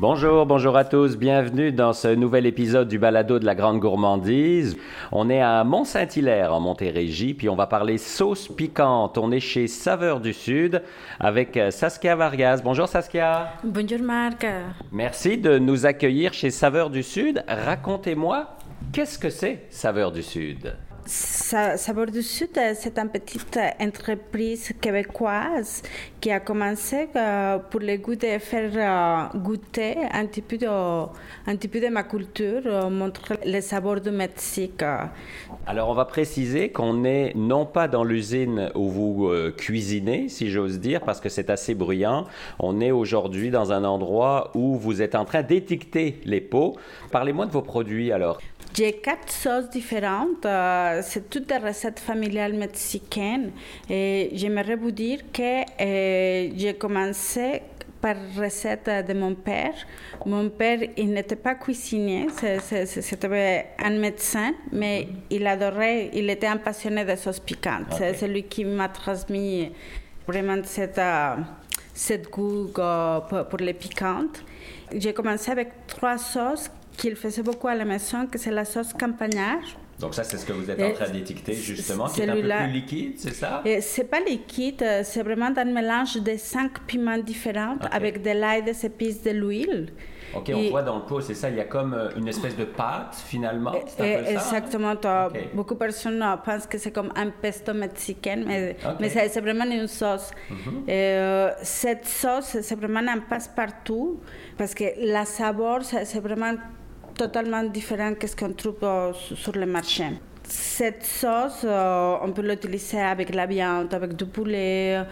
Bonjour, bonjour à tous, bienvenue dans ce nouvel épisode du Balado de la Grande Gourmandise. On est à Mont-Saint-Hilaire en Montérégie, puis on va parler sauce piquante. On est chez Saveur du Sud avec euh, Saskia Vargas. Bonjour Saskia. Bonjour Marc. Merci de nous accueillir chez Saveur du Sud. Racontez-moi, qu'est-ce que c'est Saveur du Sud? Saveur du Sud, c'est une petite entreprise québécoise qui a commencé euh, pour le goût de faire euh, goûter un petit peu de, ma culture, euh, montrer les saveurs du Mexique. Alors on va préciser qu'on n'est non pas dans l'usine où vous cuisinez, si j'ose dire, parce que c'est assez bruyant. On est aujourd'hui dans un endroit où vous êtes en train d'étiqueter les pots. Parlez-moi de vos produits alors. J'ai quatre sauces différentes. Euh, c'est toutes des recettes familiales mexicaines. Et j'aimerais vous dire que euh, j'ai commencé par recette de mon père. Mon père, il n'était pas cuisinier, c'était un médecin, mais il adorait, il était un passionné de sauces piquantes. C'est lui qui m'a transmis vraiment cette, euh, cette goût pour les piquantes. J'ai commencé avec trois sauces qu'il faisait beaucoup à la maison, que c'est la sauce campagnard. Donc ça, c'est ce que vous êtes en train d'étiqueter justement, qui est un peu plus liquide, c'est ça? C'est pas liquide, euh, c'est vraiment un mélange de cinq piments différents avec de l'ail, des épices, de l'huile. Ok, on voit dans le pot, c'est ça, il y a comme euh, une espèce de pâte finalement. Peu ça, exactement. Beaucoup de personnes euh, pensent que c'est comme un pesto mexicain, mais, mais c'est vraiment une sauce. Mhm. cette sauce, c'est vraiment un passe-partout parce que la saveur, c'est vraiment totalement différent que ce qu'on trouve euh, sur le marché. Cette sauce, euh, on peut l'utiliser avec la viande, avec du poulet,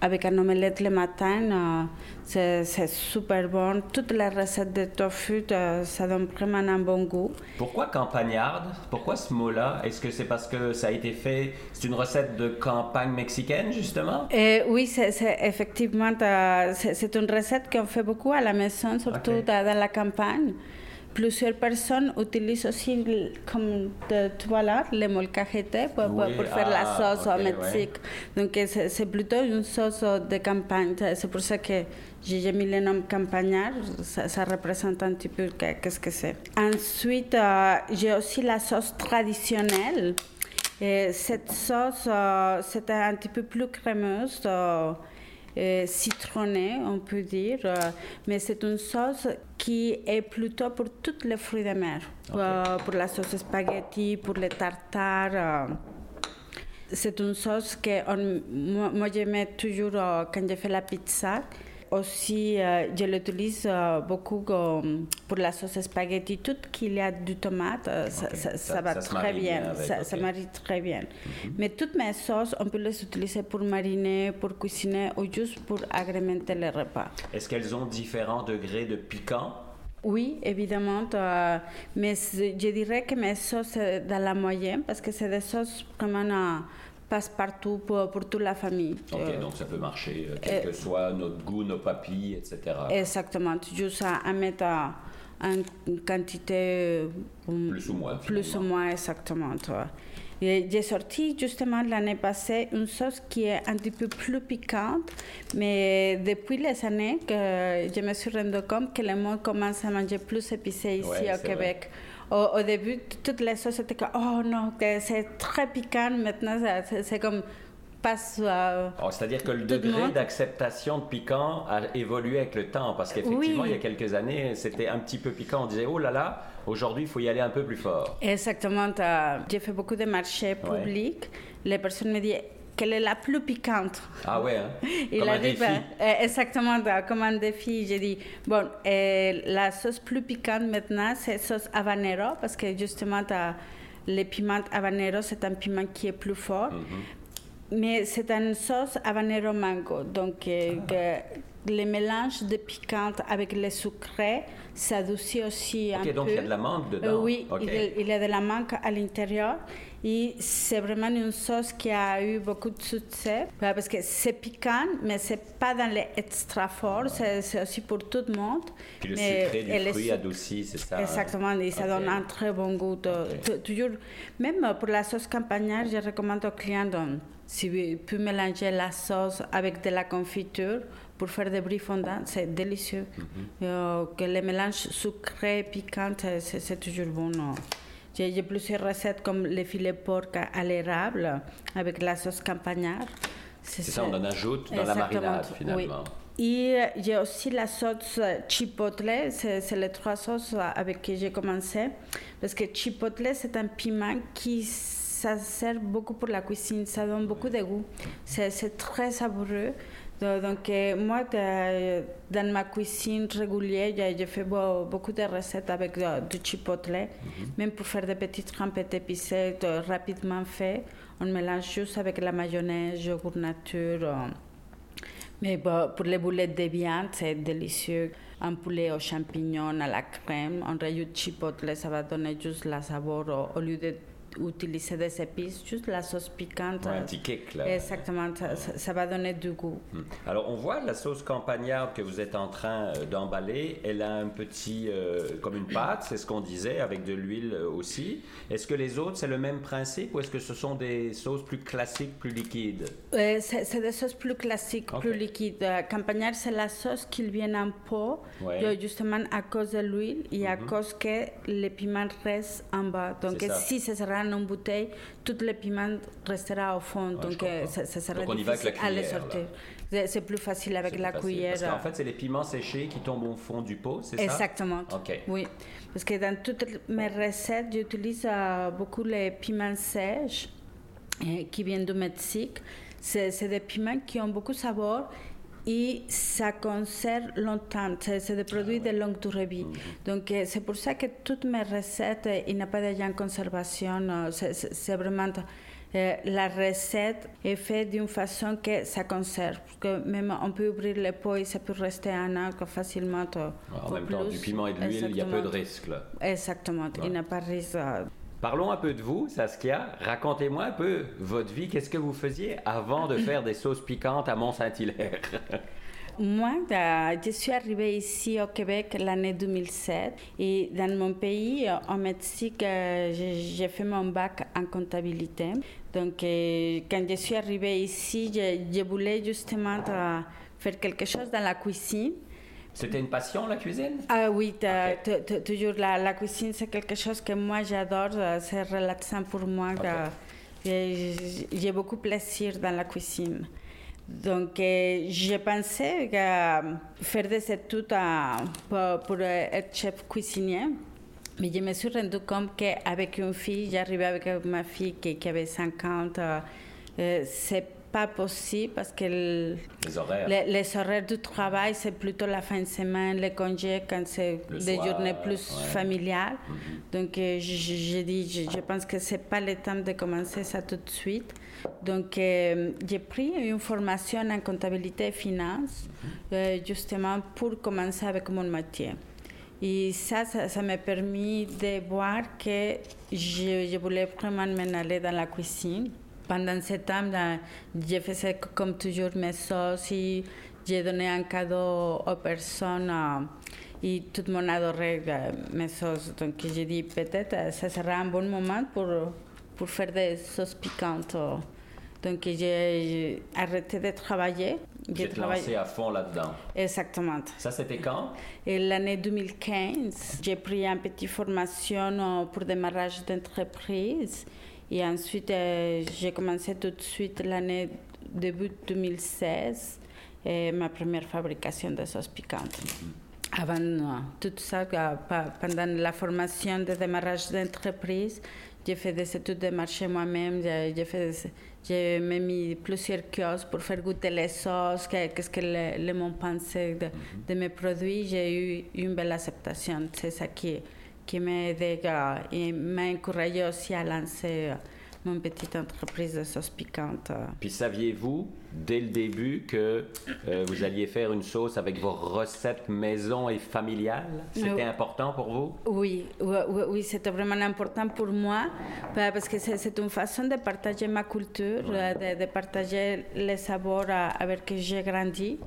avec un omelette le matin. Euh, c'est super bon. Toutes les recettes de tofu, ça donne vraiment un bon goût. Pourquoi campagnarde? Pourquoi ce mot-là? Est-ce que c'est parce que ça a été fait C'est une recette de campagne mexicaine, justement? Oui, c'est effectivement, c'est une recette qu'on fait beaucoup à la maison, surtout dans la campagne. Plusieurs personnes utilisent aussi comme de voilà, le molcajete pour, pour, faire la ah, sauce au Mexique. Donc c'est plutôt une sauce de campagne. C'est pour ça que j'ai mis le nom campagnard. Ça, représente un petit peu qu'est-ce que c'est. Ensuite, euh, j'ai aussi la sauce traditionnelle. Et cette sauce, euh, c'est un petit peu plus crémeuse. Euh, euh, citronné, on peut dire, euh, mais c'est une sauce qui est plutôt pour tous les fruits de mer, euh, pour la sauce spaghetti, pour les tartares. c'est une sauce que moi, moi j'aimais toujours quand je fais la pizza aussi, euh, je l'utilise euh, beaucoup pour la sauce spaghetti. Tout qu'il y a du tomate, euh, ça, va très bien. ça, marie très bien. Mhm. Mais toutes mes sauces, on peut les utiliser pour mariner, pour cuisiner ou juste pour agrémenter les repas. Est-ce qu'elles ont différents degrés de piquant? Oui, évidemment, mais je dirais que mes sauces sont dans la moyenne parce que c'est des sauces vraiment passe partout pour, pour toute la famille. Ok, euh, donc ça peut marcher, euh, quel que soit notre goût, nos papilles, etc. Exactement, juste à, mettre en quantité... Euh, plus ou moins. Plus ou moins, exactement. J'ai sorti justement l'année passée une sauce qui est un petit peu plus piquante, mais depuis les années que je me suis rendu compte que le monde commence à manger plus épicé ici au Québec. Au, début, toutes les sauces étaient comme, oh non, c'est très piquant. Maintenant, c'est comme passe. Oh, c'est-à-dire que le degré d'acceptation de piquant a évolué avec le temps, parce qu'effectivement, il y a quelques années, c'était un petit peu piquant. On disait, oh là là, aujourd'hui, il faut y aller un peu plus fort. Exactement. J'ai fait beaucoup de marchés publics. Les personnes me disent, quelle est la plus piquante. Ah ouais, hein? Il a dit, ben, euh, exactement, comme un défi. J'ai dit, bon, euh, la sauce plus piquante maintenant, c'est sauce habanero, parce que justement, les piments habanero, c'est un piment qui est plus fort. Mm-hmm. Mais c'est une sauce habanero mango. Donc, euh, ah. le mélange de piquante avec le sucré, ça adoucit aussi un peu. Ok, donc il y a de la mangue dedans. oui, il, y a de la mangue à l'intérieur. Et c'est vraiment une sauce qui a eu beaucoup de succès parce que c'est piquant, mais c'est pas dans les extra forts, c'est aussi pour tout le monde. Puis le sucré du fruit adouci, c'est ça? Exactement, et ça donne un très bon goût. Toujours, même pour la sauce campagnard, je recommande aux clients si vous pouvez mélanger la sauce avec de la confiture pour faire des bris fondants, c'est délicieux. Euh, que les mélanges sucrés, piquants, c'est toujours bon. J'ai plusieurs recettes comme les filets porc à l'érable avec la sauce campagnard. C'est ça, on en ajoute dans la marinade finalement. Et j'ai aussi la sauce chipotle, c'est les trois sauces avec qui j'ai commencé. Parce que chipotle, c'est un piment qui ça sert beaucoup pour la cuisine, ça donne beaucoup de goût. C'est très savoureux. Donc, euh, moi, dans ma cuisine régulière, j'ai fait beaucoup de recettes avec du chipotle, mhm. même pour faire des petites trempettes épicées rapidement faites. On mélange juste avec la mayonnaise, yogourt nature. Euh. Mais pour les boulettes de viande, c'est délicieux. Un poulet aux champignons, à la crème, on rajoute chipotle, ça va donner juste la saveur au lieu de utiliser des épices, juste la sauce piquante. un petit kick, là. Exactement, ça, va donner du goût. Hmm. Alors, on voit la sauce campagnarde que vous êtes en train euh, d'emballer. Elle a un petit, euh, comme une pâte, c'est ce qu'on disait, avec de l'huile euh, aussi. Est-ce que les autres, c'est le même principe ou est-ce que ce sont des sauces plus classiques, plus liquides? c'est des sauces plus classiques, plus liquides. Campagnarde, c'est la sauce qui vient en pot, justement à cause de l'huile et à mhm. cause que les piments restent en bas. Donc, si ce sera en une bouteille, tout le piment restera au fond. donc, euh, ça, ça, sera donc difficile à les sortir. C'est plus facile avec la cuillère. Parce qu'en fait, c'est les piments séchés qui tombent au fond du pot, c'est ça? Exactement. Oui. Parce que dans toutes mes recettes, j'utilise euh, beaucoup les piments sèches euh, qui viennent du Mexique. C'est des piments qui ont beaucoup de saveur et ça conserve longtemps. C'est des produits de longue durée vie. Donc, euh, c'est pour ça que toutes mes recettes, euh, il n'y a pas déjà en conservation. Euh, c'est vraiment. la recette est faite d'une façon que ça conserve. que même on peut ouvrir les pots et ça peut rester un an facilement. En même temps, du piment et de l'huile, il y a peu de risques. Exactement, il n'y a pas de risque. Parlons un peu de vous, Saskia. Racontez-moi un peu votre vie. Qu'est-ce que vous faisiez avant de faire des sauces piquantes à Mont-Saint-Hilaire? Moi, euh, je suis arrivée ici au Québec l'année 2007 et dans mon pays, au Mexique, euh, j'ai fait mon bac en comptabilité. Donc, euh, quand je suis arrivée ici, je voulais justement faire quelque chose dans la cuisine. C'était une passion, la cuisine? Ah oui, toujours la, la cuisine, c'est quelque chose que moi j'adore, euh, c'est relaxant pour moi. J'ai beaucoup plaisir dans la cuisine. Donc, euh, j'ai pensé à faire des études pour, être chef cuisinier. Mais je me suis rendu compte qu'avec une fille, j'arrivais avec ma fille qui, qui avait 50, euh, c'est pas possible parce que les, horaires. Les, horaires du travail, c'est plutôt la fin de semaine, les congés, quand c'est des journées plus familiales. Mm-hmm. Donc, euh, j'ai dit, je, pense que c'est pas le temps de commencer ça tout de suite. Donc, euh, j'ai pris une formation en comptabilité et finance, mm-hmm. euh, justement pour commencer avec mon métier. Et ça, ça m'a permis de voir que je, je voulais vraiment m'en aller dans la cuisine pendant ce temps, j'ai fait comme toujours mes sauces et j'ai donné un cadeau aux personnes et tout le monde adorait mes sauces. Donc j'ai dit peut-être que ce sera un bon moment pour, pour faire des sauces piquantes. Donc j'ai arrêté de travailler. J'ai lancé à fond là-dedans. Exactement. Ça, c'était quand? L'année 2015. J'ai pris une petite formation euh, pour démarrage d'entreprise. Et ensuite, euh, j'ai commencé tout de suite l'année début 2016, et ma première fabrication de sauces piquantes. Avant euh, tout ça, euh, pendant la formation de démarrage d'entreprise, j'ai fait des études de marché moi-même, j'ai fait j'ai mis plusieurs kiosques pour faire goûter les sauces, qu'est-ce que les, gens pensaient de, de, mes produits. J'ai eu une belle acceptation. C'est ça qui, qui m'a aidé et m'a encouragé aussi à lancer mon petite entreprise de sauce piquante. Puis saviez-vous dès le début que euh, vous alliez faire une sauce avec vos recettes maison et familiales? C'était important pour vous? Oui, oui, oui c'était vraiment important pour moi parce que c'est une façon de partager ma culture, de, partager les savoirs avec que j'ai grandi.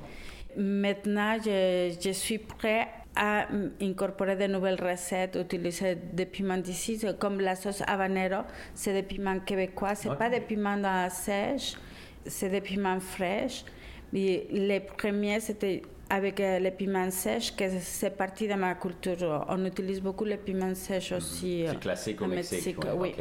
Maintenant, je, je suis prête à incorporer de nouvelles recettes, utiliser des piments d'ici, comme la sauce habanero, c'est des piments québécois, c'est pas des piments sèches, c'est des piments fraîches. Et les premiers, c'était avec les piments sèches, que c'est parti de ma culture. On utilise beaucoup les piments sèches aussi. C'est classique au Mexique. oui.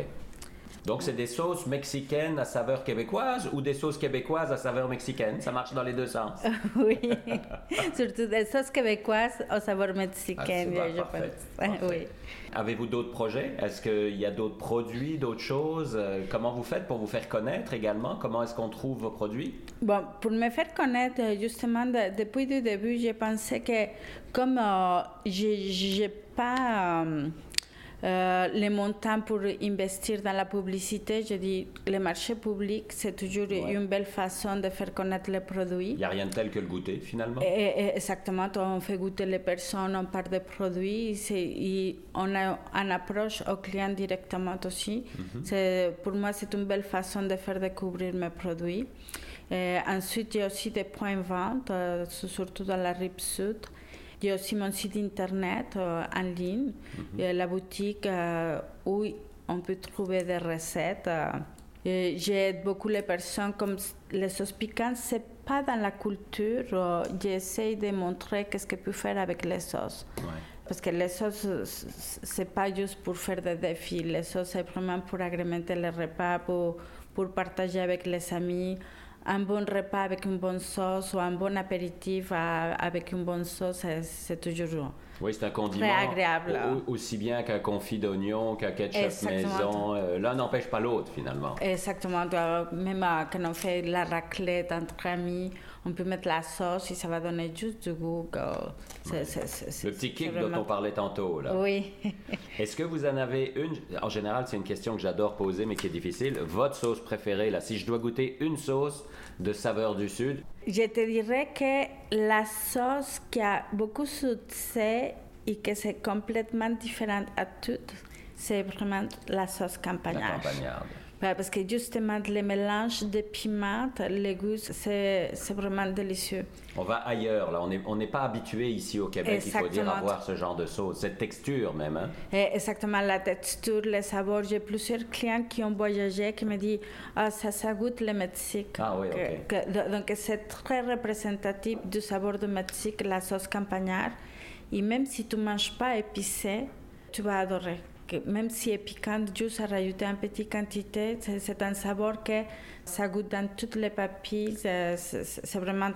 Donc, c'est des sauces mexicaines à saveur québécoise ou des sauces québécoises à saveur mexicaine? Ça marche dans les deux sens. oui, surtout des sauces québécoises à saveur mexicaine, ah, je pense. Oui. Avez-vous d'autres projets? Est-ce qu'il y a d'autres produits, d'autres choses? Euh, comment vous faites pour vous faire connaître également? Comment est-ce qu'on trouve vos produits? Bon, pour me faire connaître, justement, depuis le début, j'ai pensé que comme euh, je n'ai pas... Euh, euh, les montants pour investir dans la publicité, je dis, le marché public, c'est toujours une belle façon de faire connaître les produits. Il n'y a rien de tel que le goûter, finalement. exactement, on fait goûter les personnes, on parle des produits, et on a une approche au client directement aussi. Mhm. Pour moi, c'est une belle façon de faire découvrir mes produits. ensuite, il y a aussi des points de vente, euh, surtout dans la rive sud. Il y a aussi mon site internet euh, en ligne, mhm. la boutique euh, où on peut trouver des recettes. J'aide beaucoup les personnes comme les sauces piquantes, c'est pas dans la culture. J'essaie de montrer qu'est-ce que peut faire avec les sauces. Parce que les sauces, c'est pas juste pour faire des défis. Les sauces, c'est vraiment pour agrémenter les repas, pour, pour partager avec les amis un bon repas avec une bonne sauce ou un bon apéritif avec une bonne sauce, c'est toujours oui, c'est un condiment très agréable. aussi bien qu'un confit d'oignon, qu'un ketchup maison. Euh, l'un n'empêche pas l'autre, finalement. Exactement. Même euh, quand on fait la raclette entre amis, on peut mettre la sauce et ça va donner juste du goût. le petit kick dont on parlait tantôt. Là. Oui. Est-ce que vous en avez une? En général, c'est une question que j'adore poser, mais qui est difficile. Votre sauce préférée, là, si je dois goûter une sauce de saveur du Sud Je te dirais que la sauce qui a beaucoup de succès et que c'est complètement différente à toutes, c'est vraiment la sauce campagnarde. Parce que justement, le mélange de piments, les goûts, c'est vraiment délicieux. On va ailleurs, là. On n'est on pas habitué ici au Québec, il faut dire, à voir ce genre de sauce, cette texture même. Hein? Exactement, la texture, les saveurs. J'ai plusieurs clients qui ont voyagé qui me disent Ah, ça, ça goûte le Mexique. Ah oui, ok. donc, c'est très représentatif du sabor du Mexique, la sauce campagnard. Et même si tu ne manges pas épicé, tu vas adorer même si est piquant, juste à rajouter une petite quantité, c'est un saveur que ça goûte dans toutes les papilles. C'est vraiment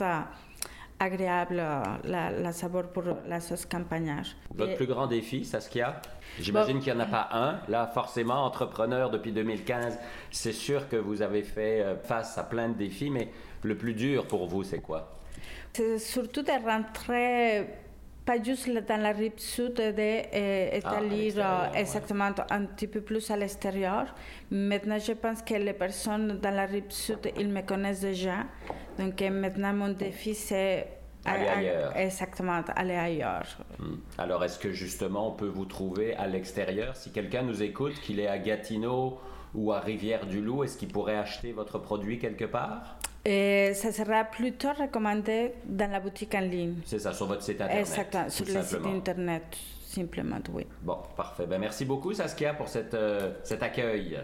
agréable la, la, saveur pour la sauce campagnard. Votre plus grand défi, Saskia? J'imagine qu'il n'y en a pas un. Là, forcément, entrepreneur depuis 2015, c'est sûr que vous avez fait euh, face à plein de défis, mais le plus dur pour vous, c'est quoi? C'est surtout de rentrer pas juste dans la rive sud, d'établir ah, exactement un petit peu plus à l'extérieur. Maintenant, je pense que les personnes dans la rive sud, ils me connaissent déjà. Donc maintenant, mon défi, c'est Aller ailleurs. Exactement, aller ailleurs. Hmm. Alors, est-ce que justement, on peut vous trouver à l'extérieur? Si quelqu'un nous écoute, qu'il est à Gatineau ou à Rivière-du-Loup, est-ce qu'il pourrait acheter votre produit quelque part? Et ça sera plutôt recommandé dans la boutique en ligne. C'est ça, sur votre site internet. Exactement, sur le site internet, simplement, oui. Bon, parfait. Ben, merci beaucoup, Saskia, pour cette, euh, cet accueil.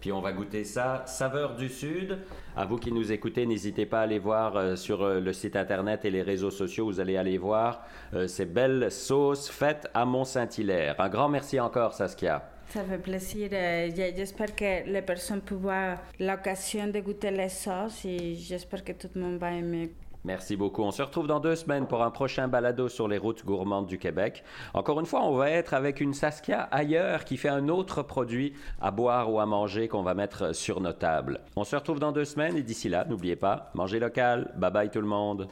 Puis on va goûter ça, saveur du Sud. À vous qui nous écoutez, n'hésitez pas à aller voir euh, sur euh, le site internet et les réseaux sociaux. Vous allez aller voir ces belles sauces faites à Mont-Saint-Hilaire. Un grand merci encore, Saskia. Ça fait plaisir. Euh, j'espère que les personnes avoir l'occasion de goûter les sauces et j'espère que tout le monde va aimer. Merci beaucoup. On se retrouve dans deux semaines pour un prochain balado sur les routes gourmandes du Québec. Encore une fois, on va être avec une Saskia ailleurs qui fait un autre produit à boire ou à manger qu'on va mettre sur nos tables. On se retrouve dans deux semaines et d'ici là, n'oubliez pas, mangez local. Bye bye tout le monde.